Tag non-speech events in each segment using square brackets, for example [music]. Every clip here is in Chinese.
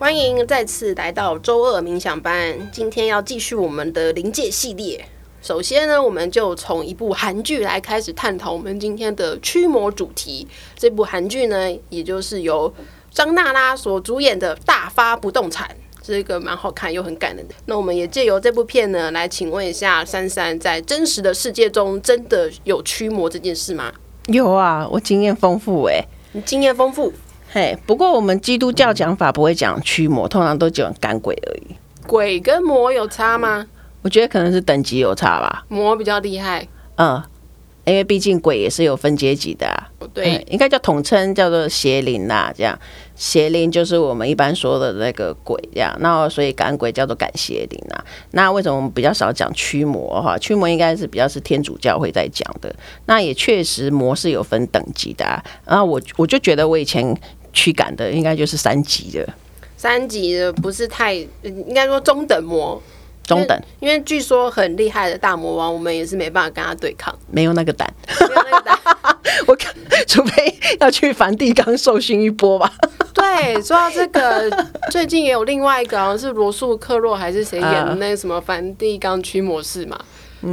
欢迎再次来到周二冥想班。今天要继续我们的灵界系列。首先呢，我们就从一部韩剧来开始探讨我们今天的驱魔主题。这部韩剧呢，也就是由张娜拉所主演的《大发不动产》，这个蛮好看又很感人的。那我们也借由这部片呢，来请问一下珊珊，在真实的世界中，真的有驱魔这件事吗？有啊，我经验丰富哎、欸，你经验丰富。嘿，不过我们基督教讲法不会讲驱魔，通常都讲赶鬼而已。鬼跟魔有差吗？我觉得可能是等级有差吧。魔比较厉害，嗯，因为毕竟鬼也是有分阶级的啊。对，嗯、应该叫统称叫做邪灵啦，这样邪灵就是我们一般说的那个鬼这样。那所以赶鬼叫做赶邪灵啊。那为什么我们比较少讲驱魔哈？驱魔应该是比较是天主教会在讲的。那也确实魔是有分等级的啊。然后我我就觉得我以前。驱赶的应该就是三级的，三级的不是太，应该说中等魔，中等，因为据说很厉害的大魔王，我们也是没办法跟他对抗，没有那个胆，没有那个胆，[laughs] 我看除非要去梵蒂冈受训一波吧。[laughs] 对，说到这个，最近也有另外一个，好像是罗素克洛还是谁演的那个什么梵蒂冈驱魔师嘛。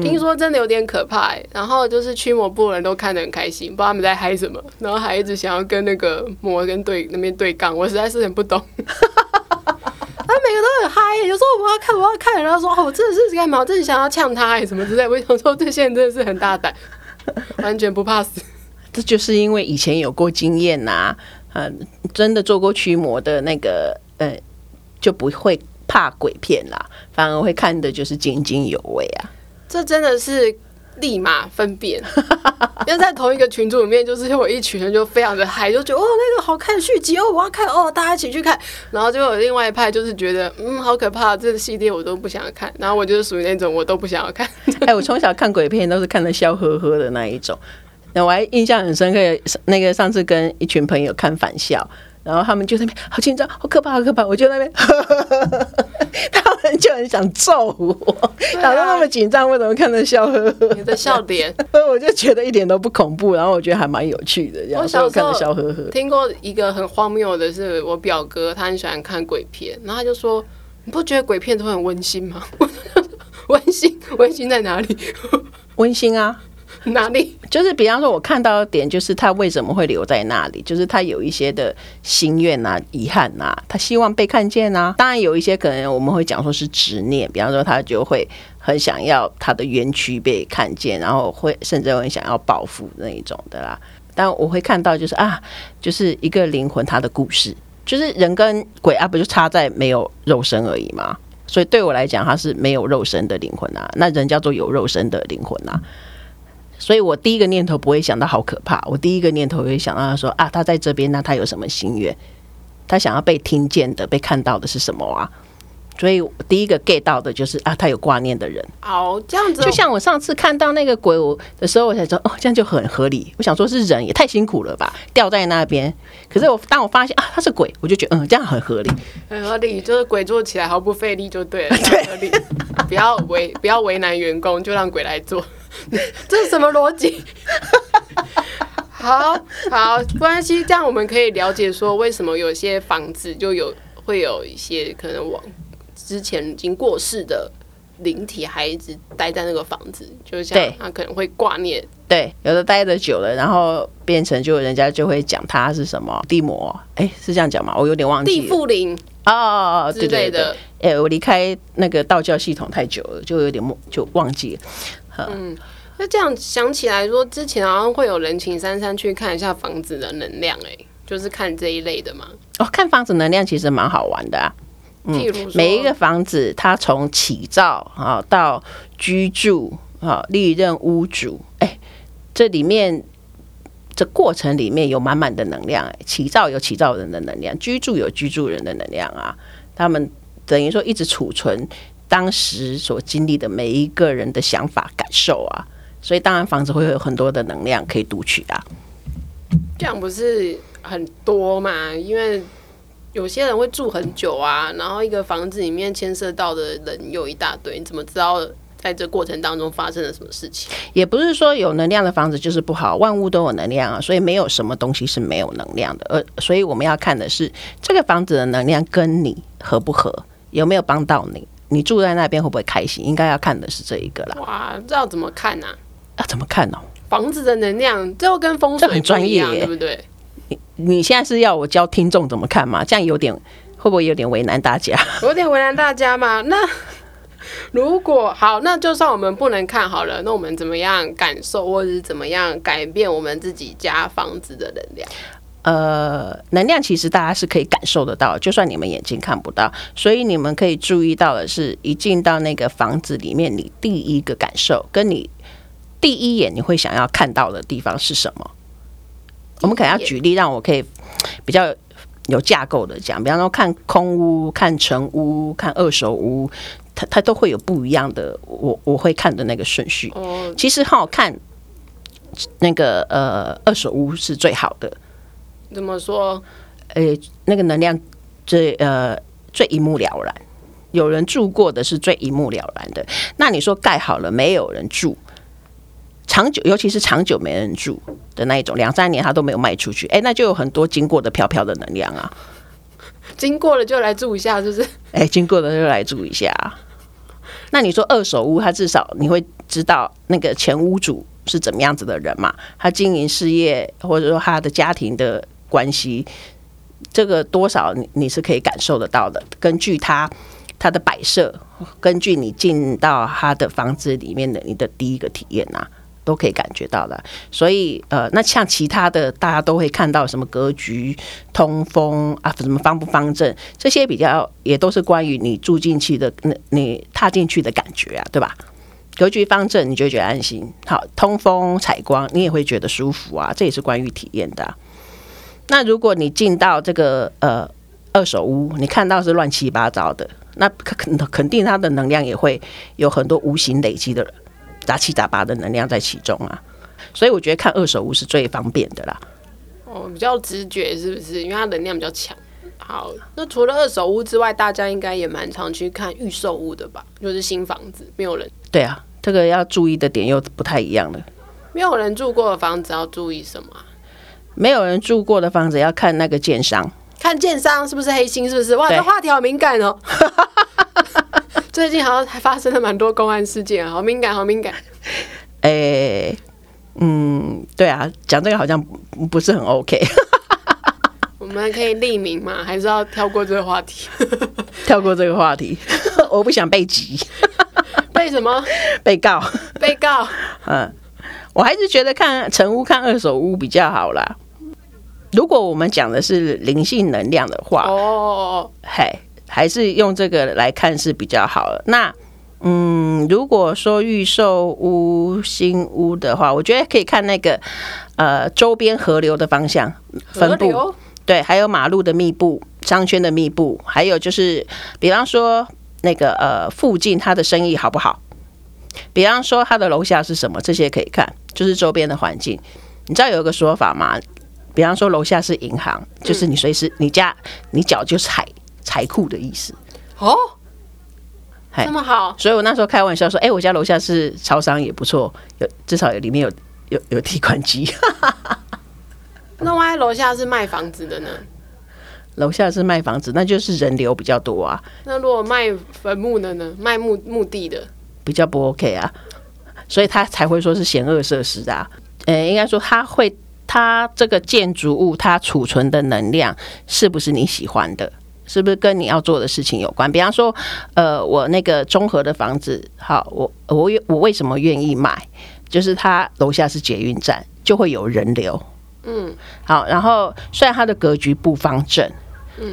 听说真的有点可怕，欸，然后就是驱魔部的人都看得很开心，不知道他们在嗨什么，然后还一直想要跟那个魔跟对那边对杠，我实在是很不懂。他 [laughs] 每个都很嗨，欸，有时候我要看我要看，然后说哦，我真的是干嘛？我真的想要呛他哎，什么之类。我想说这些人真的是很大胆，[laughs] 完全不怕死。这就是因为以前有过经验呐，啊，嗯，真的做过驱魔的那个，呃，就不会怕鬼片啦，反而会看的就是津津有味啊。这真的是立马分辨，[laughs] 因为在同一个群组里面，就是我一群人就非常的嗨，就觉得哦那个好看续集哦，我要看哦，大家一起去看。然后就有另外一派就是觉得嗯好可怕，这个系列我都不想看。然后我就是属于那种我都不想要看。哎，我从小看鬼片都是看的笑呵呵的那一种。那我还印象很深刻，那个上次跟一群朋友看返校。然后他们就在那边好紧张，好可怕，好可怕！我就在那边，[laughs] 他们就很想揍我，搞得、啊、那么紧张，为什么看着笑呵呵？你的笑点，[laughs] 我就觉得一点都不恐怖，然后我觉得还蛮有趣的。这样我小时候看着笑呵呵。听过一个很荒谬的是，我表哥他很喜欢看鬼片，然后他就说：“你不觉得鬼片都很温馨吗？” [laughs] 温馨，温馨在哪里？温馨啊。[laughs] 哪里？就是比方说，我看到的点就是他为什么会留在那里，就是他有一些的心愿啊、遗憾啊，他希望被看见啊。当然有一些可能我们会讲说是执念，比方说他就会很想要他的冤屈被看见，然后会甚至会想要报复那一种的啦。但我会看到就是啊，就是一个灵魂他的故事，就是人跟鬼啊，不就差在没有肉身而已吗？所以对我来讲，他是没有肉身的灵魂啊，那人叫做有肉身的灵魂啊。所以我第一个念头不会想到好可怕，我第一个念头会想到他说啊，他在这边，那他有什么心愿？他想要被听见的、被看到的是什么啊？所以第一个 get 到的就是啊，他有挂念的人。哦，这样子，就像我上次看到那个鬼我的时候，我才说哦，这样就很合理。我想说是人也太辛苦了吧，掉在那边。可是我当我发现啊，他是鬼，我就觉得嗯，这样很合理，很合理，就是鬼做起来毫不费力就对了，很合理。不要为 [laughs] 不要为难员工，就让鬼来做。[laughs] 这是什么逻辑？[laughs] 好好，没关系，这样我们可以了解说，为什么有些房子就有会有一些可能往之前已经过世的灵体还一直待在那个房子，就像他可能会挂念。对，有的待的久了，然后变成就人家就会讲他是什么地魔，哎，是这样讲吗？我有点忘记。地缚灵哦，之类的。哎，我离开那个道教系统太久了，就有点就忘记了。嗯，那这样想起来说，之前好像会有人请珊珊去看一下房子的能量，哎，就是看这一类的嘛。哦，看房子能量其实蛮好玩的啊。嗯，每一个房子，它从起造啊到居住啊，历任屋主，哎，这里面这过程里面有满满的能量，哎，起造有起造人的能量，居住有居住人的能量啊，他们等于说一直储存。当时所经历的每一个人的想法感受啊，所以当然房子会有很多的能量可以读取啊。这样不是很多嘛？因为有些人会住很久啊，然后一个房子里面牵涉到的人有一大堆，你怎么知道在这过程当中发生了什么事情？也不是说有能量的房子就是不好，万物都有能量啊，所以没有什么东西是没有能量的。呃，所以我们要看的是这个房子的能量跟你合不合，有没有帮到你，你住在那边会不会开心？应该要看的是这一个啦。哇，这要怎么看呢、啊？要怎么看呢、哦？房子的能量，这又跟风水很专业，对不对？你你现在是要我教听众怎么看吗？这样有点会不会有点为难大家？[laughs] 有点为难大家吗？那如果好，那就算我们不能看好了，那我们怎么样感受，或者是怎么样改变我们自己家房子的能量？呃，能量其实大家是可以感受得到，就算你们眼睛看不到。所以你们可以注意到的是，一进到那个房子里面，你第一个感受跟你。第一眼你会想要看到的地方是什么？我们可能要举例，让我可以比较有架构的讲。比方说，看空屋、看成屋、看二手屋，它它都会有不一样的。我我会看的那个顺序。哦其实好看那个呃二手屋是最好的。怎么说？诶，那个能量最呃最一目了然。有人住过的是最一目了然的。那你说盖好了没有人住？长久，尤其是长久没人住的那一种，两三年他都没有卖出去，哎，那就有很多经过的飘飘的能量啊。经过了就来住一下，是不是？哎，经过了就来住一下。那你说二手屋，他至少你会知道那个前屋主是怎么样子的人嘛？他经营事业，或者说他的家庭的关系，这个多少你你是可以感受得到的。根据他他的摆设，根据你进到他的房子里面的你的第一个体验啊。都可以感觉到的，所以呃，那像其他的，大家都会看到什么格局、通风啊，什么方不方正，这些比较也都是关于你住进去的，那你踏进去的感觉啊，对吧？格局方正，你就觉得安心；好，通风采光，你也会觉得舒服啊，这也是关于体验的。那如果你进到这个呃二手屋，你看到是乱七八糟的，那肯肯定它的能量也会有很多无形累积的。杂七杂八的能量在其中啊，所以我觉得看二手屋是最方便的啦。哦，比较直觉是不是？因为它能量比较强。好，那除了二手屋之外，大家应该也蛮常去看预售屋的吧？就是新房子没有人。对啊，这个要注意的点又不太一样了。没有人住过的房子要注意什么？没有人住过的房子要看那个建商，看建商是不是黑心？是不是？哇，这话题好敏感哦。[laughs] 最近好像还发生了蛮多公安事件，好敏感，好敏感。哎、欸，嗯，对啊，讲这个好像不是很 OK。[laughs] 我们可以匿名吗？还是要跳过这个话题？[laughs] 跳过这个话题，我不想被急。被什么？被告？被告？嗯，我还是觉得看成屋、看二手屋比较好啦。如果我们讲的是灵性能量的话，哦，嘿。还是用这个来看是比较好的。那，嗯，如果说预售屋、新屋的话，我觉得可以看那个呃周边河流的方向分布，对，还有马路的密布、商圈的密布，还有就是，比方说那个呃附近它的生意好不好？比方说它的楼下是什么？这些可以看，就是周边的环境。你知道有一个说法吗？比方说楼下是银行，就是你随时你家你脚就踩。财库的意思哦，这么好，所以我那时候开玩笑说：“哎、欸，我家楼下是超商，也不错，有至少有里面有有有提款机。[laughs] ”那万一楼下是卖房子的呢？楼下是卖房子，那就是人流比较多啊。那如果卖坟墓的呢？卖墓墓地的比较不 OK 啊，所以他才会说是险恶设施啊。呃、欸，应该说他会，他这个建筑物它储存的能量是不是你喜欢的？是不是跟你要做的事情有关？比方说，呃，我那个综合的房子，好，我我我为什么愿意买？就是它楼下是捷运站，就会有人流。嗯，好，然后虽然它的格局不方正，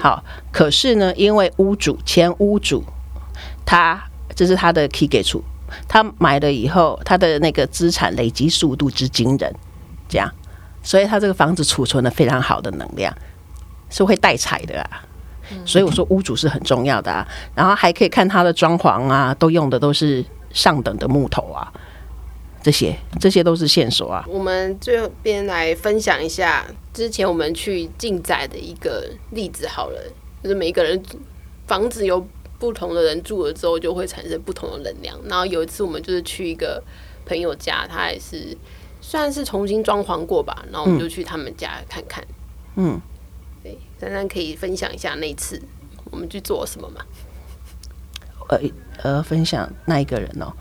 好，可是呢，因为屋主前屋主他这是他的 key 给出，他买了以后，他的那个资产累积速度之惊人，这样，所以他这个房子储存了非常好的能量，是会带财的啊。所以我说屋主是很重要的啊，然后还可以看他的装潢啊，都用的都是上等的木头啊，这些这些都是线索啊。我们最后边来分享一下之前我们去进宅的一个例子好了，就是每一个人房子有不同的人住了之后，就会产生不同的能量。然后有一次，我们就是去一个朋友家，他也是算是重新装潢过吧。然后我们就去他们家看看。嗯，对，珊珊可以分享一下那一次我们去做什么吗？呃呃，分享那一个人哦。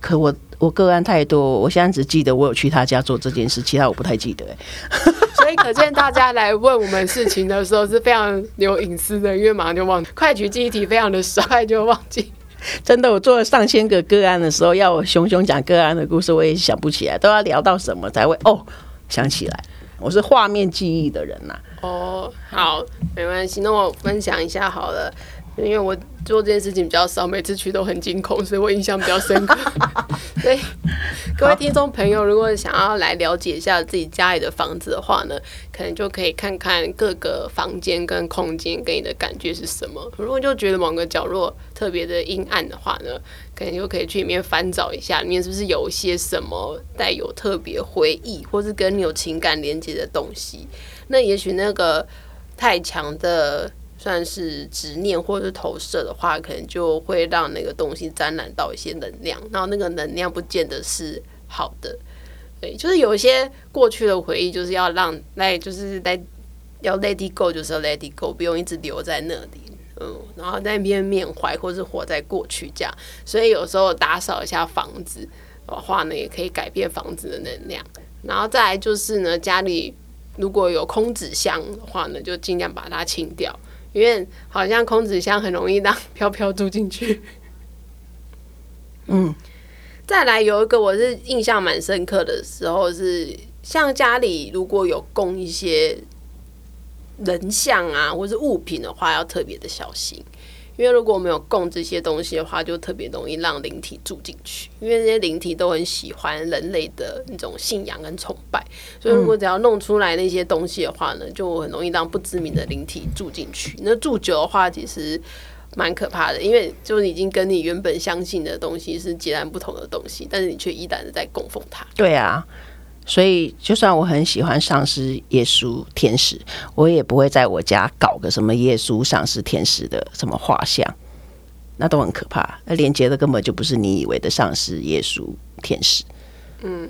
可我我个案太多，我现在只记得我有去他家做这件事，其他我不太记得。[laughs] 所以可见大家来问我们事情的时候是非常有隐私的，因为马上就忘，[laughs] 快取记忆体非常的少，快就忘记。[laughs] 真的，我做了上千个个案的时候，要我熊熊讲个案的故事，我也想不起来，都要聊到什么才会哦想起来。我是画面记忆的人呐、啊。哦，好，没关系，那我分享一下好了。因为我做这件事情比较少，每次去都很惊恐，所以我印象比较深刻。[laughs] [laughs] 所以各位听众朋友，如果想要来了解一下自己家里的房子的话呢，可能就可以看看各个房间跟空间给你的感觉是什么。如果就觉得某个角落特别的阴暗的话呢，可能就可以去里面翻找一下，里面是不是有一些什么带有特别回忆，或是跟你有情感连接的东西。那也许那个太强的。算是执念或者是投射的话，可能就会让那个东西沾染到一些能量，然后那个能量不见得是好的。对，就是有一些过去的回忆，就是要让来，就是在要 let it go，就是要 let it go，不用一直留在那里。嗯，然后在那边缅怀或是活在过去这样。所以有时候打扫一下房子的话呢，也可以改变房子的能量。然后再来就是呢，家里如果有空纸箱的话呢，就尽量把它清掉。因为好像空纸箱很容易让 [laughs] 飘飘住进去。[laughs] 嗯，再来有一个我是印象蛮深刻的时候是，像家里如果有供一些人像啊，或是物品的话，要特别的小心。因为如果我们有供这些东西的话，就特别容易让灵体住进去。因为这些灵体都很喜欢人类的那种信仰跟崇拜，所以如果只要弄出来那些东西的话呢，就很容易让不知名的灵体住进去。那住久的话，其实蛮可怕的，因为就是已经跟你原本相信的东西是截然不同的东西，但是你却依然的在供奉它。对啊。所以，就算我很喜欢丧尸、耶稣、天使，我也不会在我家搞个什么耶稣、丧尸、天使的什么画像，那都很可怕。那连接的根本就不是你以为的丧尸、耶稣、天使。嗯，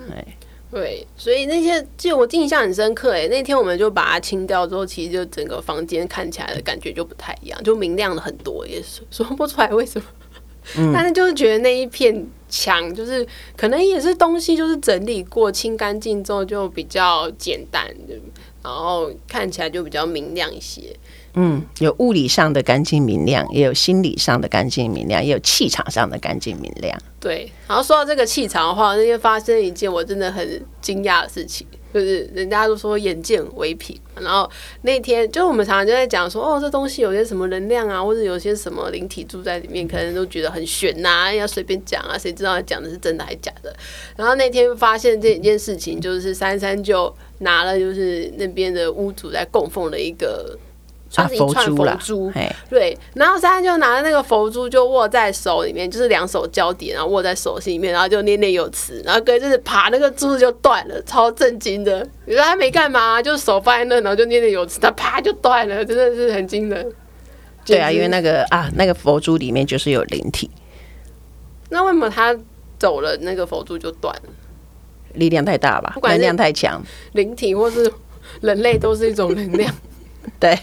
对，所以那些就我印象很深刻。哎，那天我们就把它清掉之后，其实就整个房间看起来的感觉就不太一样，就明亮了很多，也说说不出来为什么。嗯，但是就是觉得那一片墙，就是可能也是东西就是整理过、清干净之后就比较简单，然后看起来就比较明亮一些。嗯，有物理上的干净明亮，也有心理上的干净明亮，也有气场上的干净明亮。对，然后说到这个气场的话，那天发生一件我真的很惊讶的事情。就是人家都说眼见为凭，然后那天就我们常常就在讲说，哦，这东西有些什么能量啊，或者有些什么灵体住在里面，可能都觉得很玄呐、要随便讲啊，谁知道他讲的是真的还是假的？然后那天发现这一件事情，就是珊珊就拿了就是那边的屋主在供奉的一个。算是一串佛珠，啊、对，然后珊珊就拿着那个佛珠，就握在手里面，就是两手交叠，然后握在手心里面，然后就念念有词，然后哥就是爬，那个珠子就断了，超震惊的。你说他没干嘛，就手放在那，然后就念念有词，他啪就断了，真的是很惊人。对啊，因为那个啊，那个佛珠里面就是有灵体。那为什么他走了，那个佛珠就断了？力量太大吧，能量太强。灵体或是人类都是一种能量，[laughs] 对。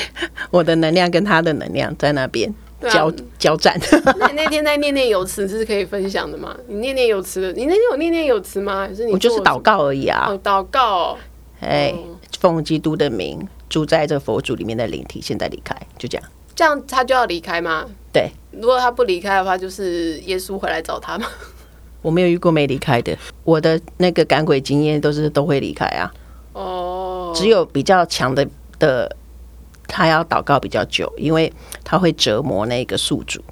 [laughs] 我的能量跟他的能量在那边交、啊、交战。[laughs] 那你那天在念念有词这是可以分享的吗？你念念有词的，你那天有念念有词吗？还是你？我就是祷告而已啊。哦，祷告、哦。哎，奉基督的名，住在这佛祖里面的灵体现在离开，就这样。这样他就要离开吗？对。如果他不离开的话，就是耶稣回来找他吗？[laughs] 我没有遇过没离开的，我的那个赶鬼经验都是都会离开啊。哦。只有比较强的的。他要祷告比较久，因为他会折磨那个宿主，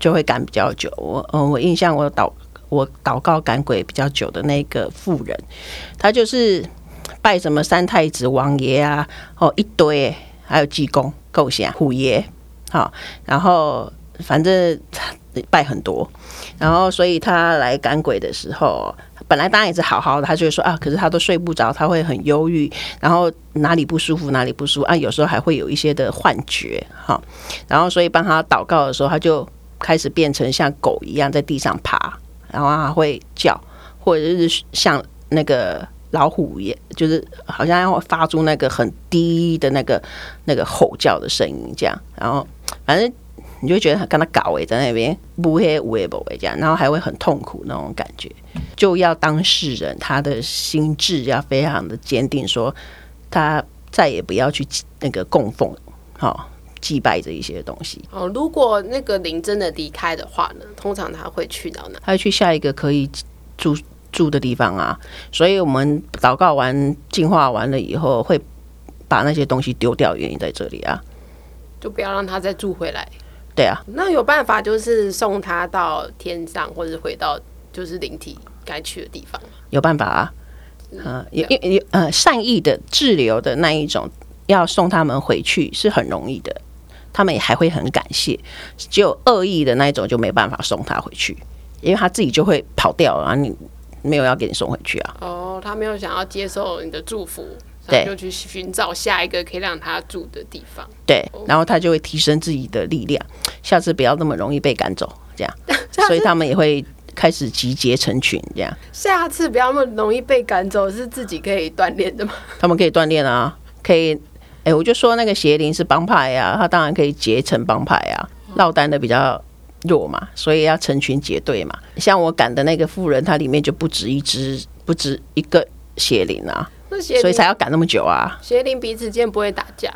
就会赶比较久。我嗯，我印象我祷我祷告赶鬼比较久的那个妇人，他就是拜什么三太子、王爷啊，哦一堆，还有济公、构想虎爷，好，然后反正败很多，然后所以他来赶鬼的时候，本来当然也是好好的，他就会说啊，可是他都睡不着，他会很忧郁，然后哪里不舒服哪里不舒服啊，有时候还会有一些的幻觉哈，然后所以帮他祷告的时候，他就开始变成像狗一样在地上爬，然后他会叫，或者是像那个老虎一样，就是好像要发出那个很低的那个那个吼叫的声音这样，然后反正。你就觉得他跟他搞诶，在那边不黑无黑不为这样，然后还会很痛苦那种感觉，就要当事人他的心智要非常的坚定，说他再也不要去那个供奉，好祭拜这一些东西。哦，如果那个灵真的离开的话呢，通常他会去到哪？他会去下一个可以住住的地方啊。所以我们祷告完、净化完了以后，会把那些东西丢掉，原因在这里啊，就不要让他再住回来。对啊，那有办法就是送他到天上，或者回到就是灵体该去的地方。有办法啊，嗯，有有呃善意的滞留的那一种，要送他们回去是很容易的，他们也还会很感谢。只有恶意的那一种就没办法送他回去，因为他自己就会跑掉了，然后你没有要给你送回去啊。哦，他没有想要接受你的祝福。对，就去寻找下一个可以让他住的地方。对，然后他就会提升自己的力量，下次不要那么容易被赶走。这样，[laughs] 所以他们也会开始集结成群。这样，下次不要那么容易被赶走，是自己可以锻炼的吗？[laughs] 他们可以锻炼啊，可以。哎，我就说那个邪灵是帮派啊，他当然可以结成帮派啊。落单的比较弱嘛，所以要成群结队嘛。像我赶的那个妇人，它里面就不止一只，不止一个邪灵啊。所以才要赶那么久啊！邪灵彼此间不会打架，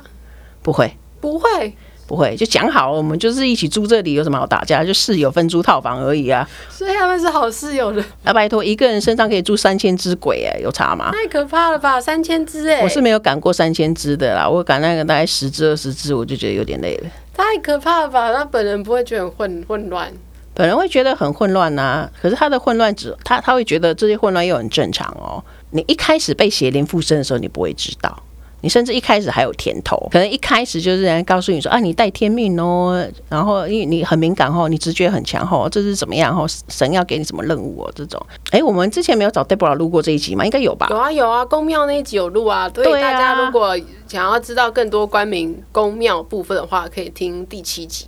不会，不会，不会，就讲好，我们就是一起住这里，有什么好打架？就室友分租套房而已啊！所以他们是好室友的。啊，拜托，一个人身上可以住三千只鬼，哎，有差吗？太可怕了吧，三千只哎！我是没有赶过三千只的啦，我赶那个大概十只二十只，我就觉得有点累了。太可怕了吧？他本人不会觉得很混混乱？本人会觉得很混乱呐，可是他的混乱只他他会觉得这些混乱又很正常哦。你一开始被邪灵附身的时候，你不会知道，你甚至一开始还有甜头，可能一开始就是人家告诉你说啊，你带天命哦，然后因为你很敏感哦，你直觉很强哦，这是怎么样哦？神要给你什么任务哦？这种，哎，我们之前没有找 Deborah 录过这一集吗？应该有吧？有啊有啊，宫庙那一集有录啊。所以，大家如果想要知道更多关于宫庙部分的话，可以听第七集。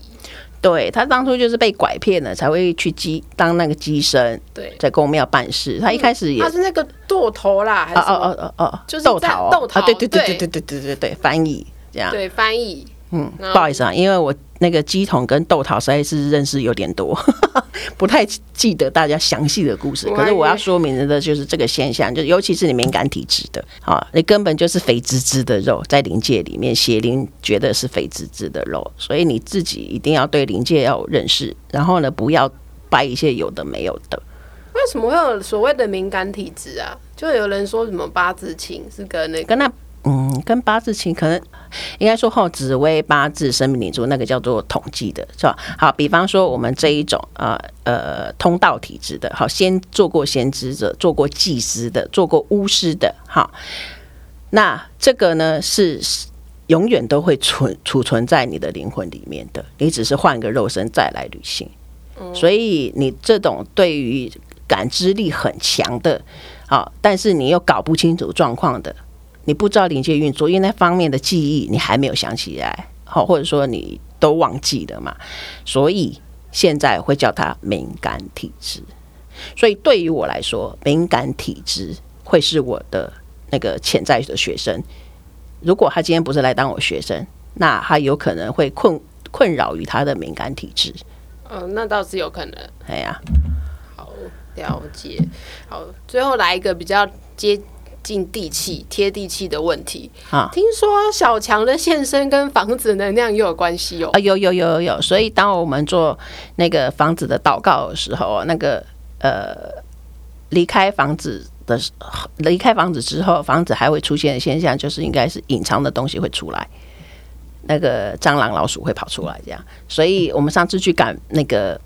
对，他当初就是被拐骗了，才会去鸡当那个乩身，对，在公庙办事。他一开始也他是那个剁头啦，还是哦哦哦哦，就是豆桃豆桃，对对对对对对对对对，翻译这样，对翻译。嗯，不好意思啊，因为我那个鸡桶跟豆桃实在是认识有点多，[laughs] 不太记得大家详细的故事。可是我要说明的就是这个现象，就尤其是你敏感体质的，啊，你根本就是肥滋滋的肉，在灵界里面，邪灵觉得是肥滋滋的肉，所以你自己一定要对灵界要有认识，然后呢，不要掰一些有的没有的。为什么会有所谓的敏感体质啊？就有人说什么八字轻是跟那个跟那。嗯，跟八字情可能应该说后紫微八字生命灵数那个叫做统计的是吧？好，比方说我们这一种呃呃通道体质的，好，先做过先知者，做过祭司的，做过巫师的，好，那这个呢是永远都会存储存在你的灵魂里面的，你只是换个肉身再来旅行，所以你这种对于感知力很强的，好，但是你又搞不清楚状况的。你不知道临界运作，因为那方面的记忆你还没有想起来，好，或者说你都忘记了嘛，所以现在会叫他敏感体质。所以对于我来说，敏感体质会是我的那个潜在的学生。如果他今天不是来当我学生，那他有可能会困困扰于他的敏感体质。嗯，那倒是有可能。哎呀，好了解。好，最后来一个比较接。进地气、贴地气的问题啊！听说小强的现身跟房子能量又有关系哦。啊，有有有有有。所以当我们做那个房子的祷告的时候，那个呃离开房子的离开房子之后，房子还会出现的现象，就是应该是隐藏的东西会出来，那个蟑螂、老鼠会跑出来这样。所以我们上次去赶那个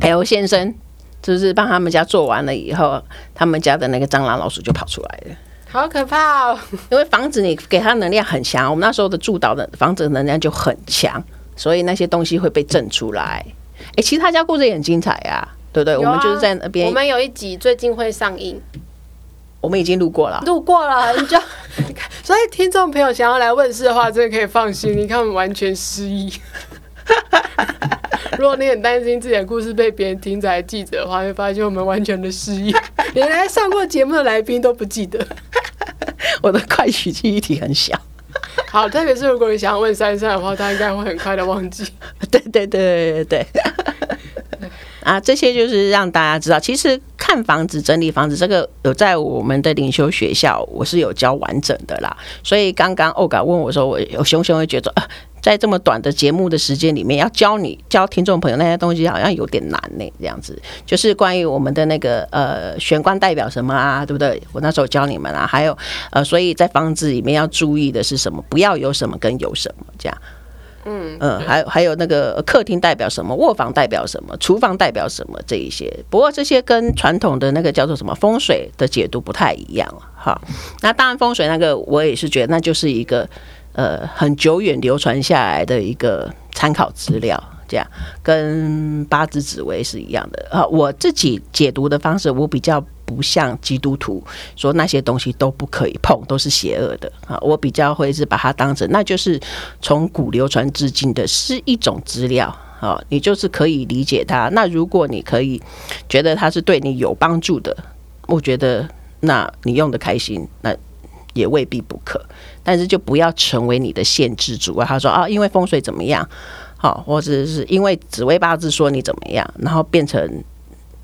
L 先生。就是帮他们家做完了以后，他们家的那个蟑螂、老鼠就跑出来了，好可怕哦！因为房子你给它能量很强，我们那时候的住岛的房子能量就很强，所以那些东西会被震出来。哎，其实他家故事也很精彩呀，对不对？我们就是在那边，我们有一集最近会上映，我们已经录过了，录过了，[laughs] 你就 [laughs] 所以听众朋友想要来问事的话，真的可以放心，你看我们完全失忆。[laughs] 如果你很担心自己的故事被别人听着还记者的话，会发现我们完全的失忆，[laughs] 连来上过节目的来宾都不记得。[laughs] 我的快取记忆体很小。好，特别是如果你想要问珊珊的话，她应该会很快的忘记。对对对对对。[laughs] 啊，这些就是让大家知道，其实看房子、整理房子这个有在我们的领修学校，我是有教完整的啦。所以刚刚欧嘎问我说，我有熊熊会觉得，呃，在这么短的节目的时间里面，要教你教听众朋友那些东西，好像有点难呢。这样子，就是关于我们的那个呃玄关代表什么啊，对不对？我那时候教你们啊，还有呃，所以在房子里面要注意的是什么？不要有什么跟有什么这样。嗯嗯，还有还有那个客厅代表什么，卧房代表什么，厨房代表什么这一些。不过这些跟传统的那个叫做什么风水的解读不太一样哈。那当然风水那个我也是觉得那就是一个呃很久远流传下来的一个参考资料。这样跟八字紫微是一样的啊，我自己解读的方式，我比较不像基督徒说那些东西都不可以碰，都是邪恶的啊。我比较会是把它当成，那就是从古流传至今的是一种资料啊，你就是可以理解它。那如果你可以觉得它是对你有帮助的，我觉得那你用的开心，那也未必不可。但是就不要成为你的限制主啊。他说啊，因为风水怎么样？好，或者是因为紫微八字说你怎么样，然后变成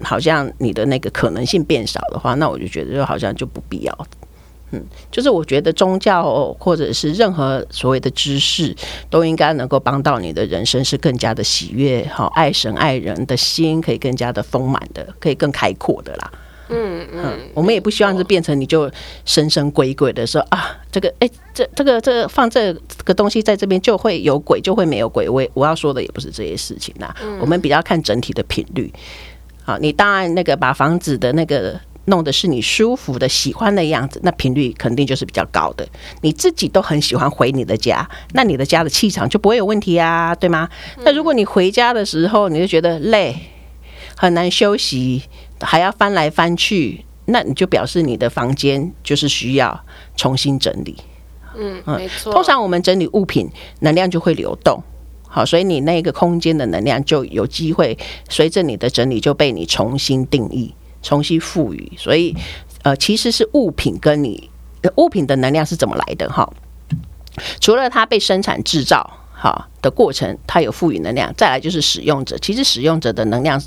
好像你的那个可能性变少的话，那我就觉得就好像就不必要。嗯，就是我觉得宗教或者是任何所谓的知识，都应该能够帮到你的人生是更加的喜悦，好，爱神爱人的心可以更加的丰满的，可以更开阔的啦。嗯嗯，我们也不希望是变成你就神神鬼鬼的说啊，这个哎，这这个这个放这个东西在这边就会有鬼，就会没有鬼。我我要说的也不是这些事情啦。我们比较看整体的频率。好，你当然那个把房子的那个弄的是你舒服的、喜欢的样子，那频率肯定就是比较高的。你自己都很喜欢回你的家，那你的家的气场就不会有问题啊，对吗？那如果你回家的时候你就觉得累，很难休息。还要翻来翻去，那你就表示你的房间就是需要重新整理。嗯，没错。通常我们整理物品，能量就会流动。好，所以你那个空间的能量就有机会随着你的整理就被你重新定义、重新赋予。所以，呃，其实是物品跟你物品的能量是怎么来的？哈，除了它被生产制造好的过程，它有赋予能量，再来就是使用者。其实使用者的能量。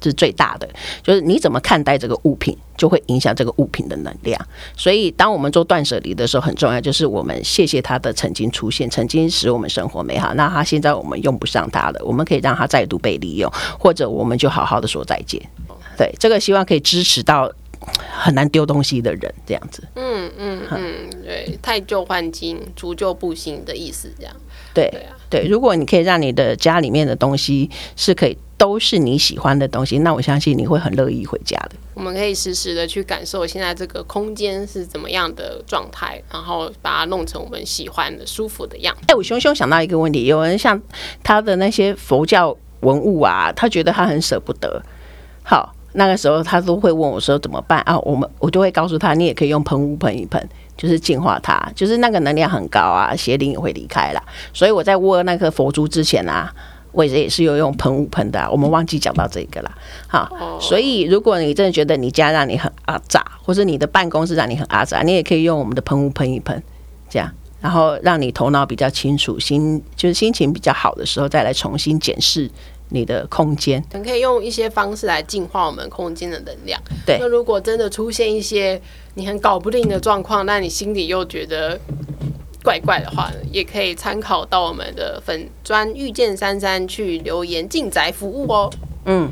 是最大的，就是你怎么看待这个物品，就会影响这个物品的能量。所以，当我们做断舍离的时候，很重要就是我们谢谢它的曾经出现，曾经使我们生活美好。那它现在我们用不上它了，我们可以让它再度被利用，或者我们就好好的说再见。对，这个希望可以支持到很难丢东西的人，这样子。嗯嗯嗯，对，太旧换新，除旧布新的意思，这样。对对啊，对，如果你可以让你的家里面的东西是可以。都是你喜欢的东西，那我相信你会很乐意回家的。我们可以实时的去感受现在这个空间是怎么样的状态，然后把它弄成我们喜欢的、舒服的样子。哎，我熊熊想到一个问题，有人像他的那些佛教文物啊，他觉得他很舍不得。好，那个时候他都会问我说怎么办啊？我们我就会告诉他，你也可以用喷雾喷一喷，就是净化它，就是那个能量很高啊，邪灵也会离开啦。所以我在握那颗佛珠之前啊。我也是有用喷雾喷的，我们忘记讲到这个了。好，所以如果你真的觉得你家让你很阿杂，或者你的办公室让你很阿杂，你也可以用我们的喷雾喷一喷，这样，然后让你头脑比较清楚，心就是心情比较好的时候，再来重新检视你的空间。你可以用一些方式来净化我们空间的能量。对，那如果真的出现一些你很搞不定的状况，那你心里又觉得。怪怪的话，也可以参考到我们的粉砖遇见珊珊去留言进宅服务哦。嗯，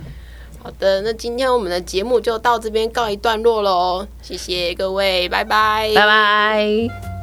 好的，那今天我们的节目就到这边告一段落喽，谢谢各位，拜拜，拜拜。